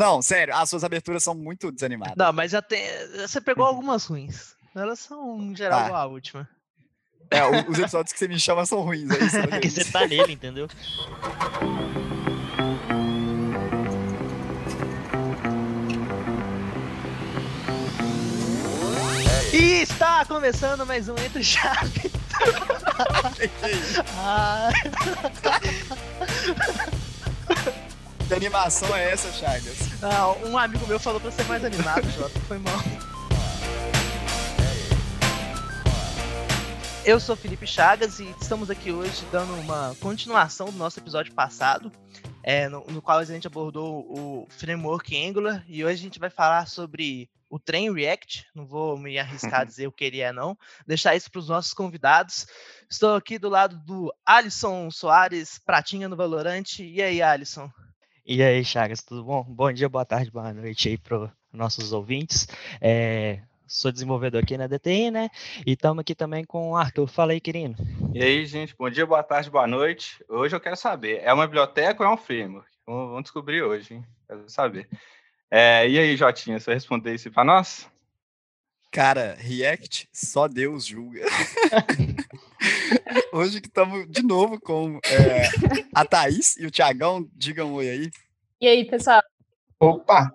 Não, sério, as suas aberturas são muito desanimadas. Não, mas já tem. Você pegou algumas ruins. Elas são, em geral, Tá. a última. É, os episódios que você me chama são ruins, é isso? Porque você tá nele, entendeu? E está começando mais um Entre Chaves. Ah, Que animação é essa, Chagas? Não, um amigo meu falou pra ser mais animado, Jota. Foi mal. Eu sou Felipe Chagas e estamos aqui hoje dando uma continuação do nosso episódio passado, é, no, no qual a gente abordou o framework Angular e hoje a gente vai falar sobre o trem React. Não vou me arriscar a dizer o que ele é, não. Deixar isso para os nossos convidados. Estou aqui do lado do Alisson Soares, pratinha no Valorante. E aí, Alisson? E aí, Chagas, tudo bom? Bom dia, boa tarde, boa noite aí para nossos ouvintes. É, sou desenvolvedor aqui na DTI, né? E estamos aqui também com o Arthur. Fala aí, querido. E aí, gente, bom dia, boa tarde, boa noite. Hoje eu quero saber, é uma biblioteca ou é um framework? Vamos, descobrir hoje, hein? Quero saber. É, e aí, Jotinha, você responder isso para nós? Cara, React, só Deus julga. Hoje que estamos de novo com é, a Thaís e o Tiagão. Digam um oi aí. E aí, pessoal? Opa!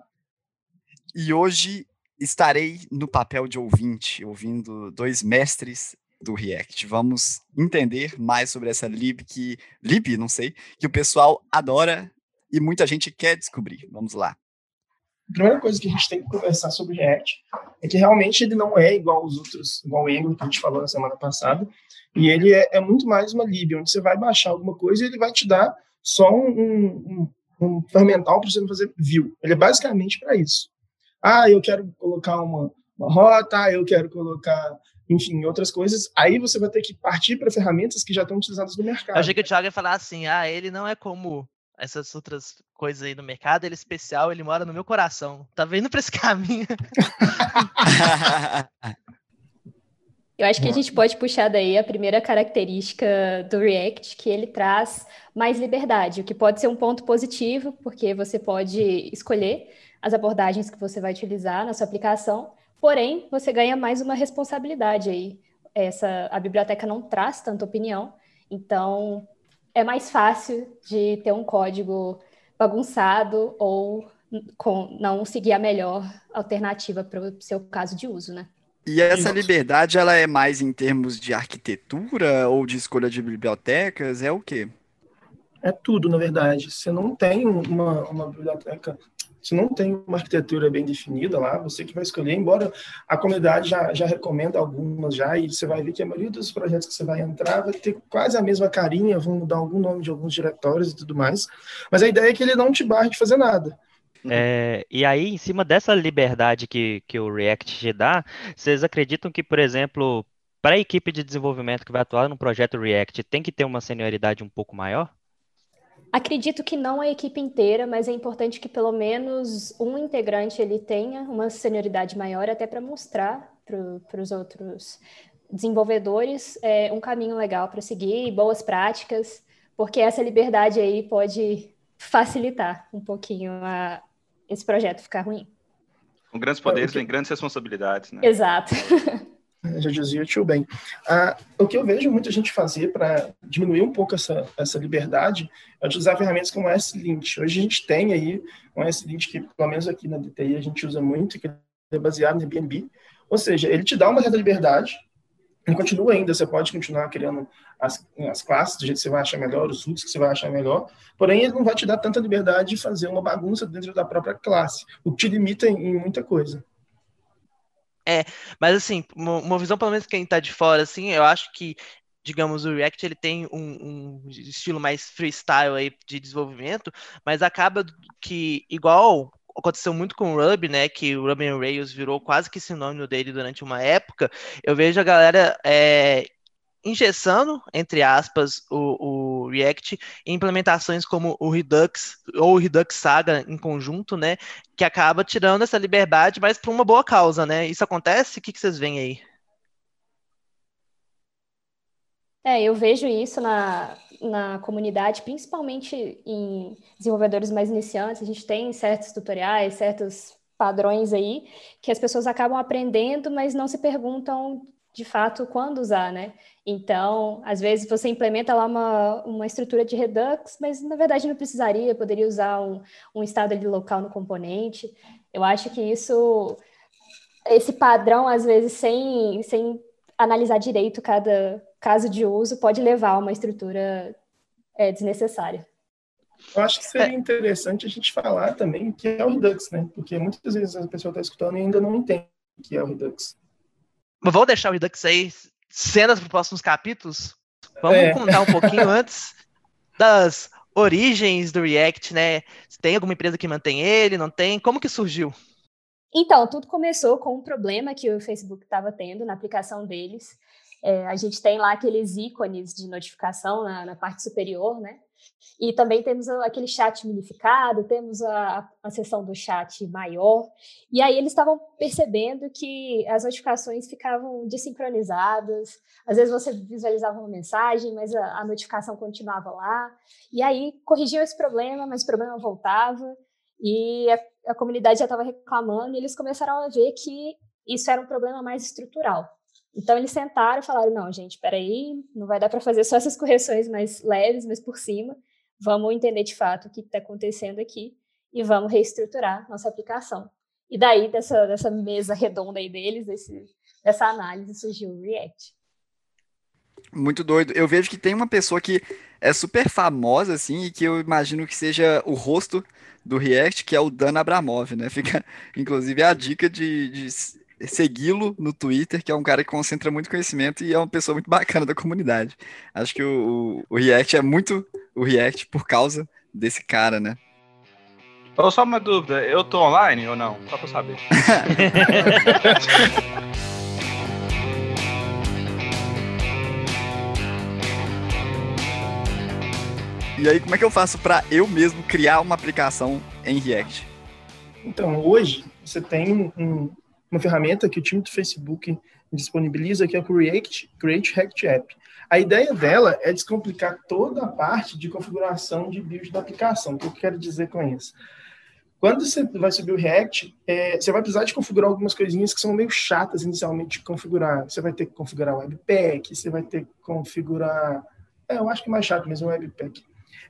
E hoje estarei no papel de ouvinte, ouvindo dois mestres do React. Vamos entender mais sobre essa lib que lib, não sei, que o pessoal adora e muita gente quer descobrir. Vamos lá. A primeira coisa que a gente tem que conversar sobre React é que realmente ele não é igual aos outros, igual o Angular que a gente falou na semana passada, e ele é, é muito mais uma lib, onde você vai baixar alguma coisa e ele vai te dar só um, um, um fermental para você fazer view. Ele é basicamente para isso. Ah, eu quero colocar uma, uma rota, eu quero colocar, enfim, outras coisas. Aí você vai ter que partir para ferramentas que já estão utilizadas no mercado. Eu achei que o Thiago ia falar assim: ah, ele não é como essas outras coisas aí no mercado, ele é especial, ele mora no meu coração. Tá vendo pra esse caminho? Eu acho que a gente pode puxar daí a primeira característica do React, que ele traz mais liberdade, o que pode ser um ponto positivo, porque você pode escolher as abordagens que você vai utilizar na sua aplicação, porém, você ganha mais uma responsabilidade aí. Essa, a biblioteca não traz tanta opinião, então é mais fácil de ter um código bagunçado ou com, não seguir a melhor alternativa para o seu caso de uso, né? E essa liberdade, ela é mais em termos de arquitetura ou de escolha de bibliotecas? É o quê? É tudo, na verdade. Você não tem uma, uma biblioteca, você não tem uma arquitetura bem definida lá, você que vai escolher, embora a comunidade já, já recomenda algumas já, e você vai ver que a maioria dos projetos que você vai entrar vai ter quase a mesma carinha, vão mudar algum nome de alguns diretórios e tudo mais, mas a ideia é que ele não te barre de fazer nada. É, e aí, em cima dessa liberdade que, que o React te dá, vocês acreditam que, por exemplo, para a equipe de desenvolvimento que vai atuar no projeto React, tem que ter uma senioridade um pouco maior? Acredito que não a equipe inteira, mas é importante que pelo menos um integrante ele tenha uma senioridade maior, até para mostrar para os outros desenvolvedores é, um caminho legal para seguir, boas práticas, porque essa liberdade aí pode facilitar um pouquinho a, esse projeto ficar ruim. Com grandes poderes Ok. vem grandes responsabilidades, né? Exato. Já dizia o tio bem. Ah, o que eu vejo muita gente fazer para diminuir um pouco essa, essa liberdade é utilizar ferramentas como o S-Lint. Hoje a gente tem aí um S-Lint que, pelo menos aqui na DTI, a gente usa muito, que é baseado no Airbnb. Ou seja, ele te dá uma certa liberdade, ele continua ainda, você pode continuar criando as, as classes do jeito que você vai achar melhor, os roots que você vai achar melhor, porém ele não vai te dar tanta liberdade de fazer uma bagunça dentro da própria classe, o que te limita em, em muita coisa. Mas assim, uma, visão, pelo menos quem tá de fora, assim, eu acho que, digamos, o React ele tem um, um estilo mais freestyle aí de desenvolvimento, mas acaba que, igual aconteceu muito com o Ruby, né? Que o Ruby Rails virou quase que sinônimo dele durante uma época. Eu vejo a galera é, engessando, entre aspas, o, o React em implementações como o Redux ou o Redux Saga em conjunto, né? Que acaba tirando essa liberdade, mas por uma boa causa, né? Isso acontece? O que, que vocês veem aí? É, eu vejo isso na, na comunidade, principalmente em desenvolvedores mais iniciantes. A gente tem certos tutoriais, certos padrões aí que as pessoas acabam aprendendo, mas não se perguntam de fato quando usar, né? Então, às vezes você implementa lá uma, uma estrutura de Redux, mas na verdade não precisaria, poderia usar um, um estado ali local no componente. Eu acho que isso, esse padrão, às vezes, sem, sem analisar direito cada, caso de uso, pode levar a uma estrutura é, desnecessária. Eu acho que seria interessante a gente falar também que é o Redux, né? Porque muitas vezes a pessoa está escutando e ainda não entende o que é o Redux. Vou deixar o Redux aí cenas para os próximos capítulos. Vamos é. contar um pouquinho antes das origens do React, né? Tem alguma empresa que mantém ele? Não tem? Como que surgiu? Então, tudo começou com um problema que o Facebook estava tendo na aplicação deles, é, a gente tem lá aqueles ícones de notificação na, na, parte superior, né? E também temos aquele chat minificado, temos a, a seção do chat maior. E aí eles estavam percebendo que as notificações ficavam desincronizadas. Às vezes você visualizava uma mensagem, mas a, a notificação continuava lá. E aí corrigiam esse problema, mas o problema voltava. E a, a comunidade já estava reclamando, e eles começaram a ver que isso era um problema mais estrutural. Então eles sentaram e falaram: não, gente, espera aí, não vai dar para fazer só essas correções mais leves, mas por cima. Vamos entender de fato o que está acontecendo aqui e vamos reestruturar nossa aplicação. E daí, dessa, dessa mesa redonda aí deles, desse, dessa análise, surgiu o React. Muito doido. Eu vejo que tem uma pessoa que é super famosa, assim, e que eu imagino que seja o rosto do React, que é o Dan Abramov, né? Fica, inclusive, a dica de, de segui-lo no Twitter, que é um cara que concentra muito conhecimento e é uma pessoa muito bacana da comunidade. Acho que o, o, o React é muito o React por causa desse cara, né? Oh, só uma dúvida, eu tô online ou não? Só pra saber. e aí, como é que eu faço para eu mesmo criar uma aplicação em React? Então, hoje você tem um, uma ferramenta que o time do Facebook disponibiliza, que é o Create, Create React App. A ideia dela é descomplicar toda a parte de configuração de build da aplicação. O que eu quero dizer com isso? Quando você vai subir o React, é, você vai precisar de configurar algumas coisinhas que são meio chatas inicialmente de configurar. Você vai ter que configurar o Webpack, você vai ter que configurar... É, eu acho que é mais chato mesmo o Webpack.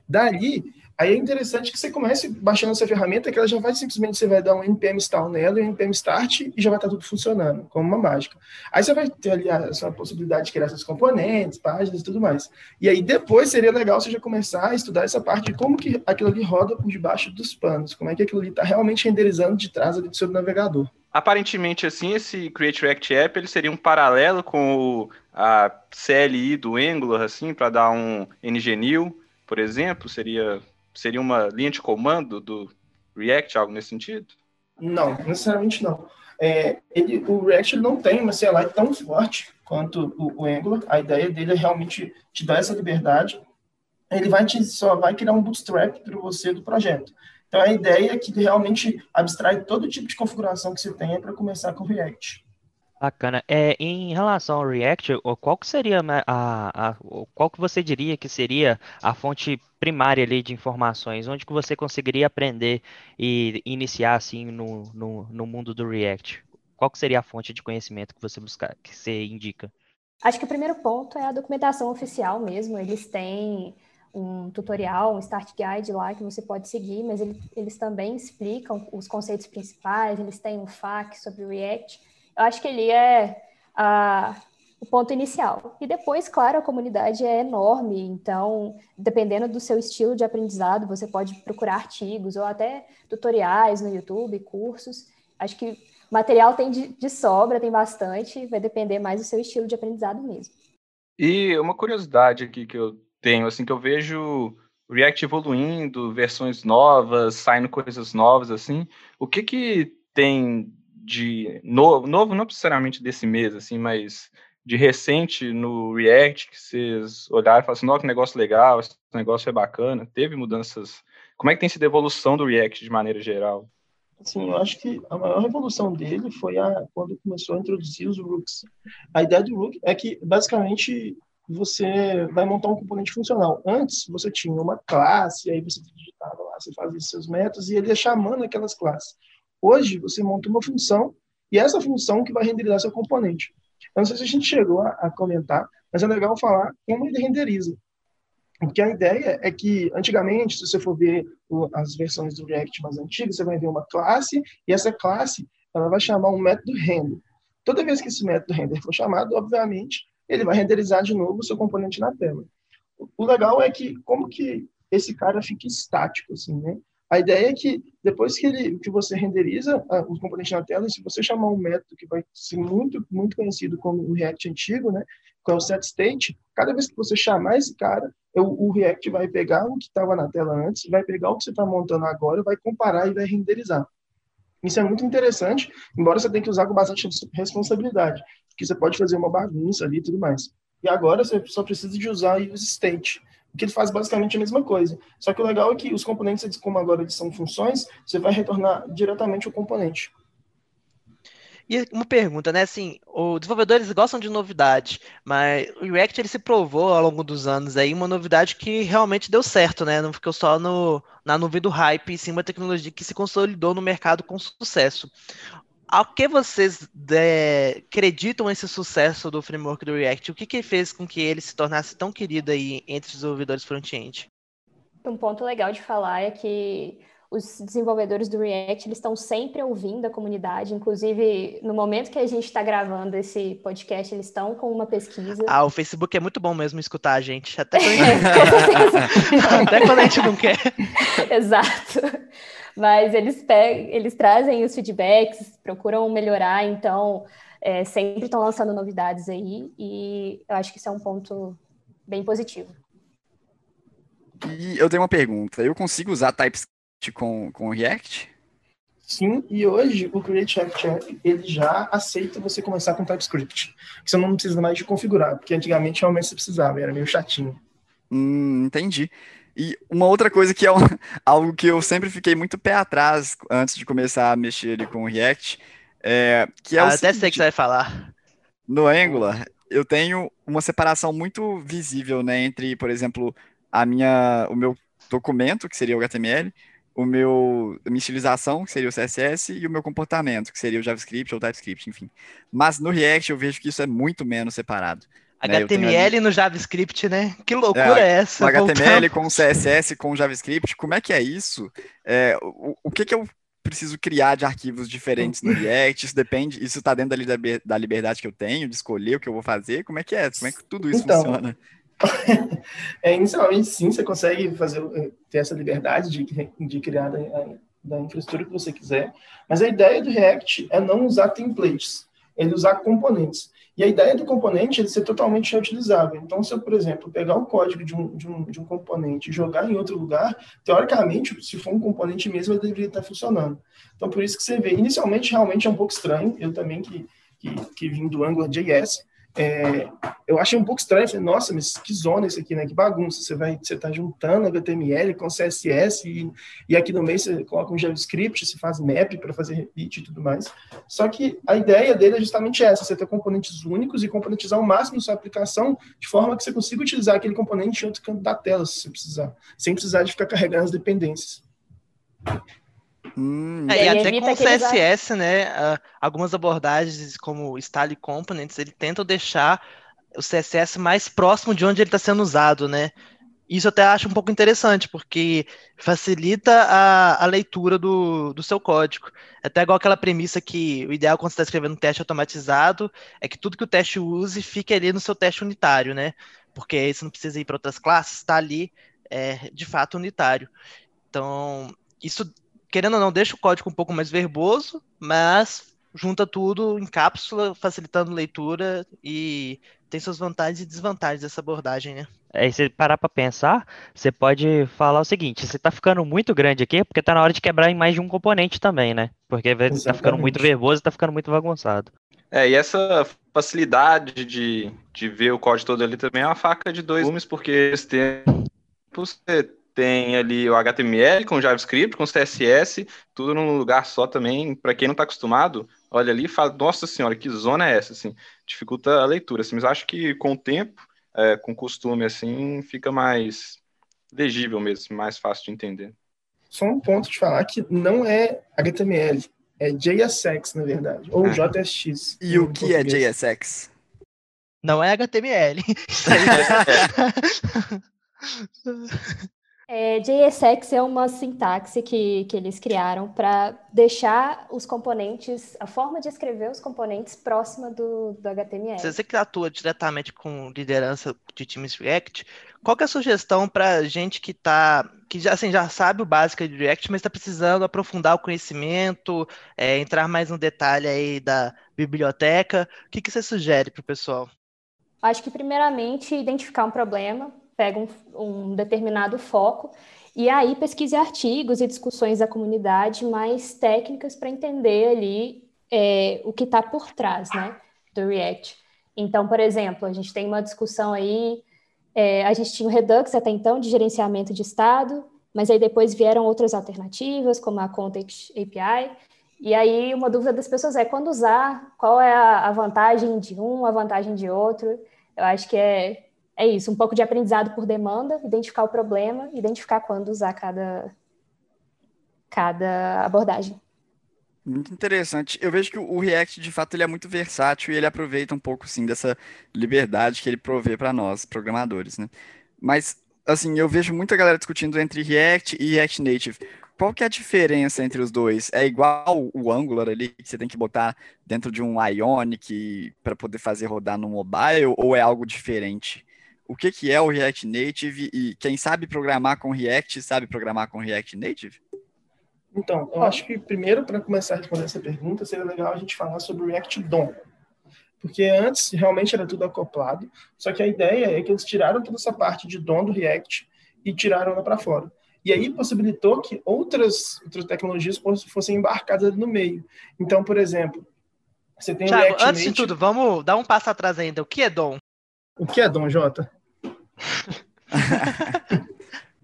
Dali, Aí é interessante que você comece baixando essa ferramenta, que ela já vai simplesmente, você vai dar um npm install nela um npm start e já vai estar tudo funcionando, como uma mágica. Aí você vai ter ali a, a possibilidade de criar seus componentes, páginas e tudo mais. E aí depois seria legal você já começar a estudar essa parte de como que aquilo ali roda por debaixo dos panos, como é que aquilo ali está realmente renderizando de trás ali do seu navegador. Aparentemente, assim, esse Create React App ele seria um paralelo com o, a CLI do Angular, assim, para dar um ngNew, por exemplo, seria Seria uma linha de comando do React, algo nesse sentido? Não, necessariamente não. É, ele, o React não tem uma CLI tão forte quanto o, o, Angular. A ideia dele é realmente te dar essa liberdade. Ele vai te, só vai criar um bootstrap para você do projeto. Então, a ideia é que realmente abstrai todo tipo de configuração que você tenha para começar com o React. Bacana. É, em relação ao React, qual que seria a, a, qual que você diria que seria a fonte primária ali de informações, onde que você conseguiria aprender e iniciar assim no, no, no mundo do React? Qual que seria a fonte de conhecimento que você buscar, que você indica? Acho que o primeiro ponto é a documentação oficial mesmo. Eles têm um tutorial, um start guide lá que você pode seguir, mas eles, eles também explicam os conceitos principais, eles têm um FAQ sobre o React eu acho que ele é a, o ponto inicial. E depois, claro, a comunidade é enorme, então, dependendo do seu estilo de aprendizado, você pode procurar artigos ou até tutoriais no YouTube, cursos. Acho que material tem de, de sobra, tem bastante, vai depender mais do seu estilo de aprendizado mesmo. E uma curiosidade aqui que eu tenho, assim, que eu vejo React evoluindo, versões novas, saindo coisas novas, assim, o que que tem de novo, novo não necessariamente desse mês, assim, mas de recente no React, que vocês olharam e falaram assim, que negócio legal, esse negócio é bacana, teve mudanças. Como é que tem sido a evolução do React de maneira geral? Sim, eu acho que a maior revolução dele foi a, quando começou a introduzir os Rooks. A ideia do Rook é que, basicamente, você vai montar um componente funcional. Antes, você tinha uma classe, aí você digitava lá, você fazia seus métodos e ele ia chamando aquelas classes. Hoje, você monta uma função e essa função que vai renderizar seu componente. Eu não sei se a gente chegou a, a comentar, mas é legal falar como ele renderiza. Porque a ideia é que, antigamente, se você for ver as versões do React mais antigas, você vai ver uma classe, e essa classe ela vai chamar um método render. Toda vez que esse método render for chamado, obviamente, ele vai renderizar de novo o seu componente na tela. O legal é que, como que esse cara fica estático, assim, né? A ideia é que depois que, ele, que você renderiza uh, o componente na tela, se você chamar um método que vai ser muito, muito conhecido como o React antigo, né, que é o setState, cada vez que você chamar esse cara, o, o React vai pegar o que estava na tela antes, vai pegar o que você está montando agora, vai comparar e vai renderizar. Isso é muito interessante, embora você tenha que usar com bastante responsabilidade, porque você pode fazer uma bagunça ali e tudo mais. E agora você só precisa de usar o state, que ele faz basicamente a mesma coisa. Só que o legal é que os componentes, como agora eles são funções, você vai retornar diretamente o componente. E uma pergunta, né? Assim, os desenvolvedores gostam de novidade, mas o React ele se provou ao longo dos anos aí uma novidade que realmente deu certo, né? Não ficou só no, na nuvem do hype, sim uma tecnologia que se consolidou no mercado com sucesso. Ao que vocês é, acreditam esse sucesso do framework do React? O que, que fez com que ele se tornasse tão querido aí entre os desenvolvedores front-end? Um ponto legal de falar é que os desenvolvedores do React eles estão sempre ouvindo a comunidade, inclusive no momento que a gente está gravando esse podcast, eles estão com uma pesquisa. Ah, o Facebook é muito bom mesmo escutar a gente, até quando a gente, até quando a gente não quer. Exato. Mas eles, pegam, eles trazem os feedbacks, procuram melhorar, então é, sempre estão lançando novidades aí, e eu acho que isso é um ponto bem positivo. E eu tenho uma pergunta. Eu consigo usar TypeScript com, com React? Sim, e hoje o Create React App ele já aceita você começar com TypeScript. Você não precisa mais de configurar, porque antigamente realmente você precisava, era meio chatinho. Hum, entendi. E uma outra coisa que é um, algo que eu sempre fiquei muito pé atrás antes de começar a mexer ali com o React, é, que é ah, o até seguinte, sei que você vai falar. No Angular, eu tenho uma separação muito visível, né, entre, por exemplo, a minha, o meu documento, que seria o HTML, o meu, a minha estilização, que seria o CSS, e o meu comportamento, que seria o JavaScript ou o TypeScript, enfim. Mas no React eu vejo que isso é muito menos separado. HTML né, no JavaScript, né? Que loucura é, é essa? O HTML com CSS, com JavaScript, como é que é isso? É, o, o que, que eu preciso criar de arquivos diferentes no React? Isso depende, isso está dentro da, da liberdade que eu tenho de escolher o que eu vou fazer? Como é que é? Como é que tudo isso então, funciona? é, inicialmente, sim, você consegue fazer, ter essa liberdade de, de criar da, da infraestrutura que você quiser, mas a ideia do React é não usar templates, ele usar componentes. E a ideia do componente é ele ser totalmente reutilizável. Então, se eu, por exemplo, pegar o código de um, de um, de um componente e jogar em outro lugar, teoricamente, se for um componente mesmo, ele deveria estar funcionando. Então, por isso que você vê, inicialmente, realmente é um pouco estranho, eu também que, que, que vim do AngularJS, é, eu achei um pouco estranho, falei, nossa, mas que zona isso aqui, né? Que bagunça. Você vai, você tá juntando HTML com CSS e, e aqui no meio você coloca um JavaScript, você faz map para fazer repeat e tudo mais. Só que a ideia dele é justamente essa, você ter componentes únicos e componentizar ao máximo sua aplicação de forma que você consiga utilizar aquele componente em outro canto da tela, se você precisar, sem precisar de ficar carregando as dependências. Hum, é, e até com o CSS, né? algumas abordagens como Style Components, ele tenta deixar o CSS mais próximo de onde ele está sendo usado, né? Isso eu até acho um pouco interessante, porque facilita a, a leitura do, do seu código. É até igual aquela premissa que o ideal quando você está escrevendo um teste automatizado é que tudo que o teste use fique ali no seu teste unitário, né? Porque aí você não precisa ir para outras classes, está ali é, de fato unitário. Então, isso querendo ou não, deixa o código um pouco mais verboso, mas junta tudo em cápsula, facilitando leitura e tem suas vantagens e desvantagens dessa abordagem, né? Aí você parar para pensar, você pode falar o seguinte, você tá ficando muito grande aqui, porque tá na hora de quebrar em mais de um componente também, né? Porque Exatamente. tá ficando muito verboso e tá ficando muito bagunçado. É, e essa facilidade de, de ver o código todo ali também é uma faca de dois gumes, porque esse tempo você tem ali o HTML com JavaScript, com CSS, tudo num lugar só também. Para quem não está acostumado, olha ali e fala, nossa senhora, que zona é essa? Assim, dificulta a leitura. Assim, mas acho que com o tempo é, com costume, assim, fica mais legível mesmo, mais fácil de entender. Só um ponto de falar que não é HTML, é JSX, na verdade, ou é. JSX. E o que é português. é JSX? Não é HTML. É, JSX é uma sintaxe que, que eles criaram para deixar os componentes, a forma de escrever os componentes próxima do, do HTML. Você que atua diretamente com liderança de times React, qual é a sugestão para gente que tá, que já, assim, já sabe o básico de React, mas está precisando aprofundar o conhecimento, é, entrar mais no detalhe aí da biblioteca? O que, que você sugere para o pessoal? Acho que primeiramente identificar um problema, pega um, um determinado foco e aí pesquise artigos e discussões da comunidade mais técnicas para entender ali é, o que está por trás, né, do React. Então, por exemplo, a gente tem uma discussão aí, é, a gente tinha o Redux até então de gerenciamento de estado, mas aí depois vieram outras alternativas, como a Context API, e aí uma dúvida das pessoas é quando usar, qual é a vantagem de um, a vantagem de outro. Eu acho que é é isso, um pouco de aprendizado por demanda, identificar o problema, identificar quando usar cada, cada abordagem. Muito interessante. Eu vejo que o React, de fato, ele é muito versátil e ele aproveita um pouco, sim, dessa liberdade que ele provê para nós, programadores, né? Mas, assim, eu vejo muita galera discutindo entre React e React Native. Qual que é a diferença entre os dois? É igual o Angular ali, que você tem que botar dentro de um Ionic para poder fazer rodar no mobile, ou é algo diferente? O que, que é o React Native e quem sabe programar com React sabe programar com React Native? Então, eu acho que primeiro, para começar a responder essa pergunta, seria legal a gente falar sobre o React DOM. Porque antes realmente era tudo acoplado, só que a ideia é que eles tiraram toda essa parte de DOM do React e tiraram ela para fora. E aí possibilitou que outras, outras tecnologias fossem embarcadas no meio. Então, por exemplo, você tem Thiago, o React antes Native... de tudo, vamos dar um passo atrás ainda. O que é DOM? O que é DOM, Jota?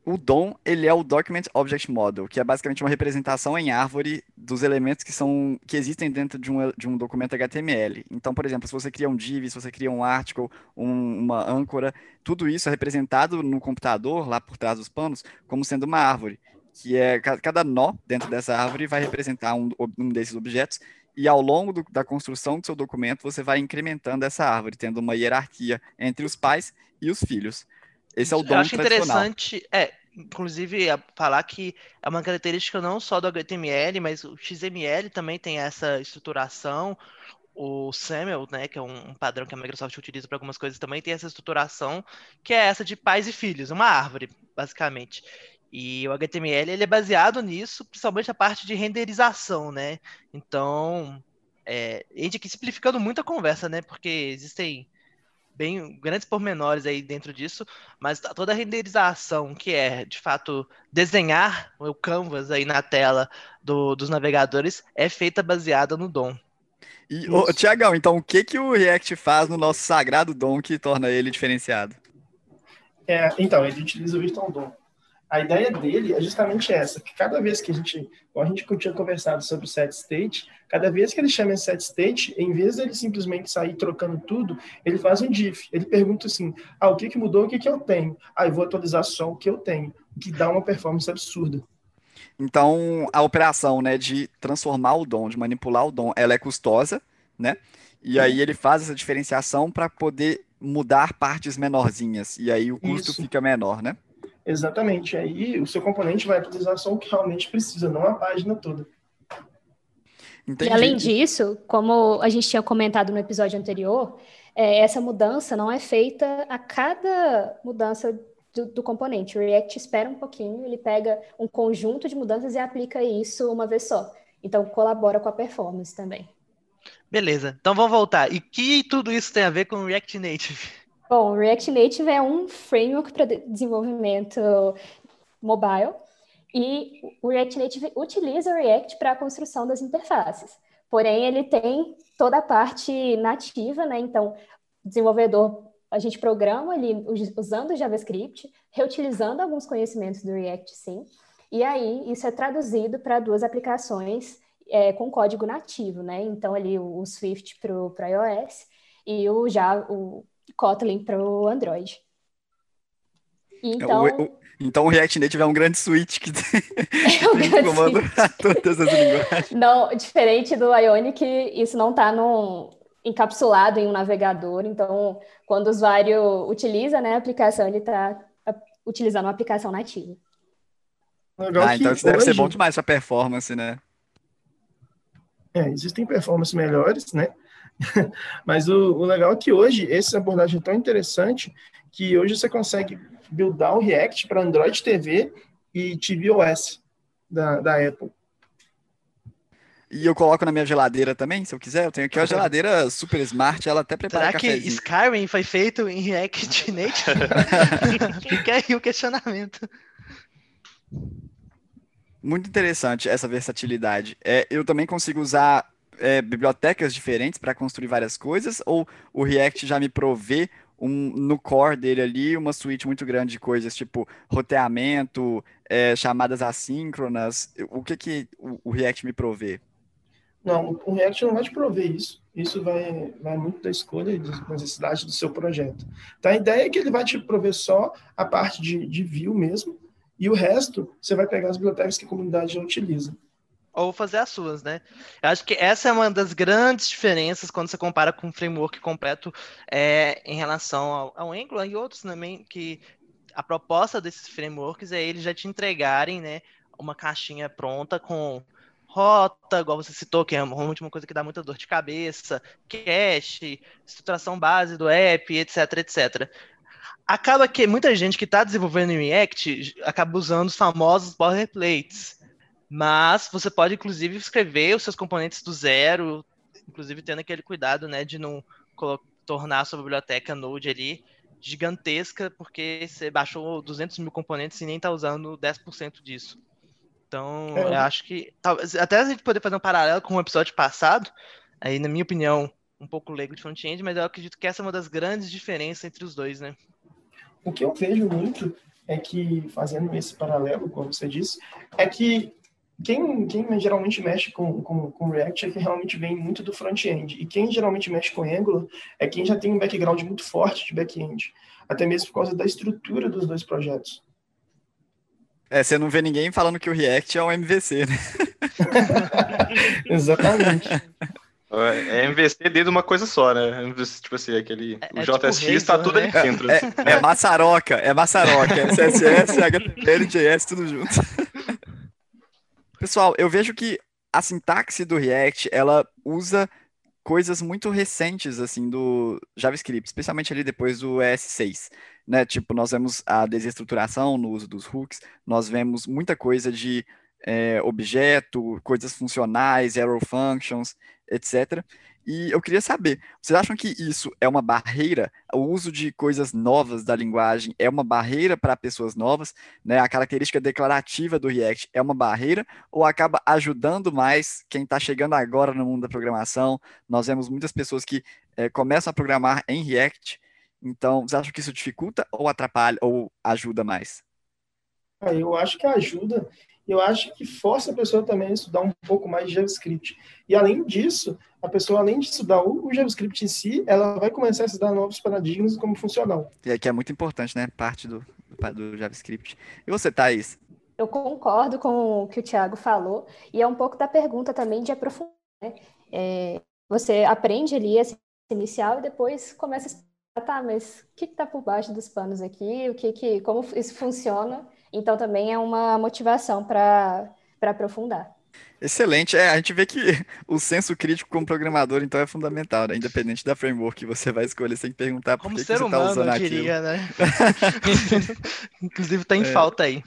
o DOM, ele é o Document Object Model, que é basicamente uma representação em árvore dos elementos que são que existem dentro de um, de um documento HTML. Então, por exemplo, se você cria um div, se você cria um article, um, uma âncora, tudo isso é representado no computador, lá por trás dos panos, como sendo uma árvore, que é cada nó dentro dessa árvore vai representar um, um desses objetos e ao longo do, da construção do seu documento, você vai incrementando essa árvore, tendo uma hierarquia entre os pais e os filhos. Esse é o dom Eu acho interessante, é, inclusive, falar que é uma característica não só do HTML, mas o XML também tem essa estruturação. O SAML, né, que é um padrão que a Microsoft utiliza para algumas coisas, também tem essa estruturação, que é essa de pais e filhos, uma árvore, basicamente. E o HTML ele é baseado nisso, principalmente a parte de renderização, né? Então, é, a gente aqui simplificando muito a conversa, né? Porque existem bem grandes pormenores aí dentro disso, mas toda a renderização, que é de fato desenhar o canvas aí na tela do, dos navegadores, é feita baseada no DOM. E, ô, Tiagão, então o que, que o React faz no nosso sagrado DOM que torna ele diferenciado? É, então, ele utiliza o Virtual DOM a ideia dele é justamente essa, que cada vez que a gente, a gente tinha conversado sobre o set state, cada vez que ele chama esse set state, em vez dele simplesmente sair trocando tudo, ele faz um diff. Ele pergunta assim: ah, o que, que mudou, o que, que eu tenho? Ah, eu vou atualizar só o que eu tenho, o que dá uma performance absurda. Então, a operação, né, de transformar o DOM, de manipular o DOM, ela é custosa, né? E aí ele faz essa diferenciação para poder mudar partes menorzinhas, e aí o custo Isso. fica menor, né? Exatamente. Aí o seu componente vai atualizar só o que realmente precisa, não a página toda. Entendi. E além disso, como a gente tinha comentado no episódio anterior, é, essa mudança não é feita a cada mudança do, do, componente. O React espera um pouquinho, ele pega um conjunto de mudanças e aplica isso uma vez só. Então, colabora com a performance também. Beleza, então vamos voltar. E que tudo isso tem a ver com o React Native? Bom, o React Native é um framework para desenvolvimento mobile e o React Native utiliza o React para a construção das interfaces. Porém, ele tem toda a parte nativa, né? Então, desenvolvedor, a gente programa ali usando o JavaScript, reutilizando alguns conhecimentos do React, sim. E aí, isso é traduzido para duas aplicações é, com código nativo, né? Então, ali o, Swift para o iOS e o, Java, o Kotlin para o Android. É, então, o, o, então o React Native é um grande switch que tem, é um grande comando todas as linguagens. Não, diferente do Ionic, isso não está encapsulado em um navegador. Então, quando o usuário utiliza né, a aplicação, ele está utilizando uma aplicação nativa. Legal ah, então isso hoje... deve ser bom demais para performance, né? É, existem performances melhores, né? Mas o, o, legal é que hoje essa abordagem é tão interessante que hoje você consegue buildar um React para Android TV e tvOS da, da Apple. E eu coloco na minha geladeira também, se eu quiser. Eu tenho aqui uma geladeira super smart, ela até prepara Será cafezinho. que Skyrim foi feito em React Native? Fica aí o questionamento. Muito interessante essa versatilidade. É, eu também consigo usar é, bibliotecas diferentes para construir várias coisas, ou o React já me provê um, no core dele ali uma suíte muito grande de coisas, tipo roteamento, é, chamadas assíncronas. O que, que o, o, React me provê? Não, o React não vai te prover isso. Isso vai, vai muito da escolha e da necessidade do seu projeto. Então, a ideia é que ele vai te prover só a parte de, de view mesmo, e o resto, você vai pegar as bibliotecas que a comunidade já utiliza. Ou fazer as suas, né? Eu acho que essa é uma das grandes diferenças quando você compara com um framework completo é, em relação ao, ao Angular e outros também, que a proposta desses frameworks é eles já te entregarem né, uma caixinha pronta com rota, igual você citou, que é uma última coisa que dá muita dor de cabeça, cache, estruturação base do app, etc, etc acaba que muita gente que está desenvolvendo em React acaba usando os famosos boilerplates. Mas você pode, inclusive, escrever os seus componentes do zero, inclusive tendo aquele cuidado né, de não tornar a sua biblioteca Node ali gigantesca, porque você baixou 200 mil componentes e nem está usando 10% disso. Então, é. eu acho que. Até a gente poder fazer um paralelo com o episódio passado, aí, na minha opinião, um pouco leigo de front-end, mas eu acredito que essa é uma das grandes diferenças entre os dois, né? O que eu vejo muito é que, fazendo esse paralelo, como você disse, é que quem, quem geralmente mexe com, com, com React é que realmente vem muito do front-end. E quem geralmente mexe com Angular é quem já tem um background muito forte de back-end. Até mesmo por causa da estrutura dos dois projetos. É, você não vê ninguém falando que o React é um MVC, né? Exatamente. É MVC dentro de uma coisa só, né? Tipo assim, aquele. É, o é JSX tipo está tudo né? ali dentro. É, é, é maçaroca, é maçaroca. É CSS, HTML, JS, tudo junto. Pessoal, eu vejo que a sintaxe do React, ela usa coisas muito recentes, assim, do JavaScript, especialmente ali depois do ES6, né? Tipo, nós vemos a desestruturação no uso dos hooks, nós vemos muita coisa de é, objeto, coisas funcionais, arrow functions, etc. E eu queria saber, vocês acham que isso é uma barreira? O uso de coisas novas da linguagem é uma barreira para pessoas novas? Né? A característica declarativa do React é uma barreira ou acaba ajudando mais quem está chegando agora no mundo da programação? Nós vemos muitas pessoas que é, começam a programar em React. Então, vocês acham que isso dificulta ou atrapalha ou ajuda mais? Ah, eu acho que ajuda eu acho que força a pessoa também a estudar um pouco mais de JavaScript. E além disso, a pessoa, além de estudar o, JavaScript em si, ela vai começar a estudar novos paradigmas como funcional. E é que é muito importante, né? Parte do, do JavaScript. E você, Thaís? Eu concordo com o que o Thiago falou, e é um pouco da pergunta também de aprofundar. Né? É, você aprende ali esse inicial e depois começa a explicar, tá, mas o que está por baixo dos panos aqui? O que, que como isso funciona? Então também é uma motivação para aprofundar. Excelente. É, a gente vê que o senso crítico como programador, então, é fundamental, né? Independente da framework que você vai escolher, você tem que perguntar por como que, ser que você está usando diria, aquilo. Né? Inclusive, está em é. falta aí.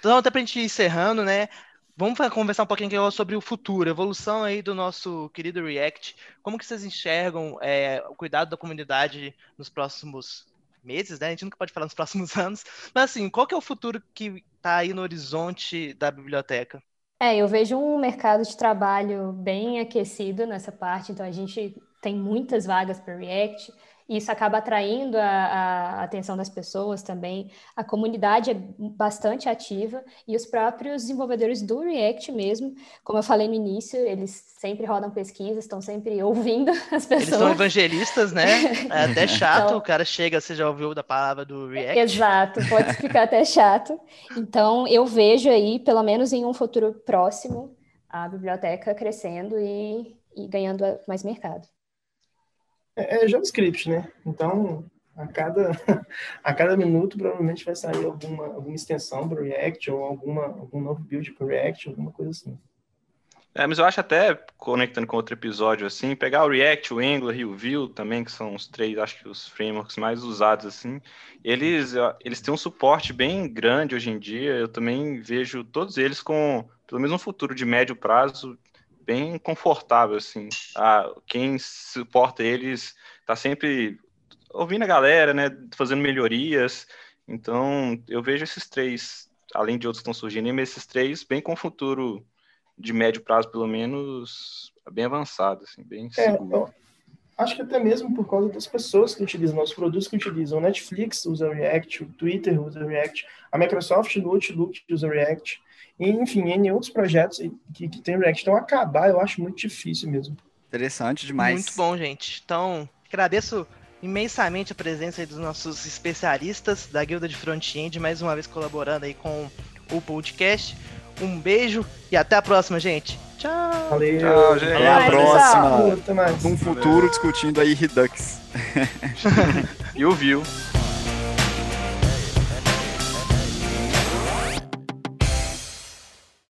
Então, até para a gente ir encerrando, né? Vamos conversar um pouquinho sobre o futuro, evolução aí do nosso querido React. Como que vocês enxergam é, o cuidado da comunidade nos próximos meses, né? A gente nunca pode falar nos próximos anos. Mas assim, qual que é o futuro que está aí no horizonte da biblioteca? É, eu vejo um mercado de trabalho bem aquecido nessa parte, então a gente tem muitas vagas para React isso acaba atraindo a, a, atenção das pessoas também. A comunidade é bastante ativa e os próprios desenvolvedores do React mesmo, como eu falei no início, eles sempre rodam pesquisas, estão sempre ouvindo as pessoas. Eles são evangelistas, né? É até chato, então, o cara chega, você já ouviu da palavra do React? Exato, pode ficar até chato. Então, eu vejo aí, pelo menos em um futuro próximo, a biblioteca crescendo e, e ganhando mais mercado. É, é JavaScript, né? Então, a cada, a cada minuto provavelmente vai sair alguma, alguma extensão para o React ou alguma, algum novo build para o React, alguma coisa assim. É, mas eu acho até, conectando com outro episódio, assim, pegar o React, o Angular e o Vue também, que são os três, acho que os frameworks mais usados, assim, eles, eles têm um suporte bem grande hoje em dia, eu também vejo todos eles com, pelo menos um futuro de médio prazo, bem confortável, assim. Ah, quem suporta eles está sempre ouvindo a galera, né, fazendo melhorias. Então, eu vejo esses três, além de outros que estão surgindo, mas esses três bem com futuro de médio prazo, pelo menos, bem avançado, assim, bem é, seguro. Acho que até mesmo por causa das pessoas que utilizam, os produtos que utilizam. O Netflix usa React, o Twitter usa React, a Microsoft no Outlook usa React. E, enfim, em outros projetos que, que tem React. Então, acabar eu acho muito difícil mesmo. Interessante demais. Muito bom, gente. Então, agradeço imensamente a presença dos nossos especialistas da Guilda de Front-End, mais uma vez colaborando aí com o podcast. Um beijo e até a próxima, gente. Tchau. Valeu. Tchau, gente. Até a próxima. Um futuro discutindo aí Redux. e o View.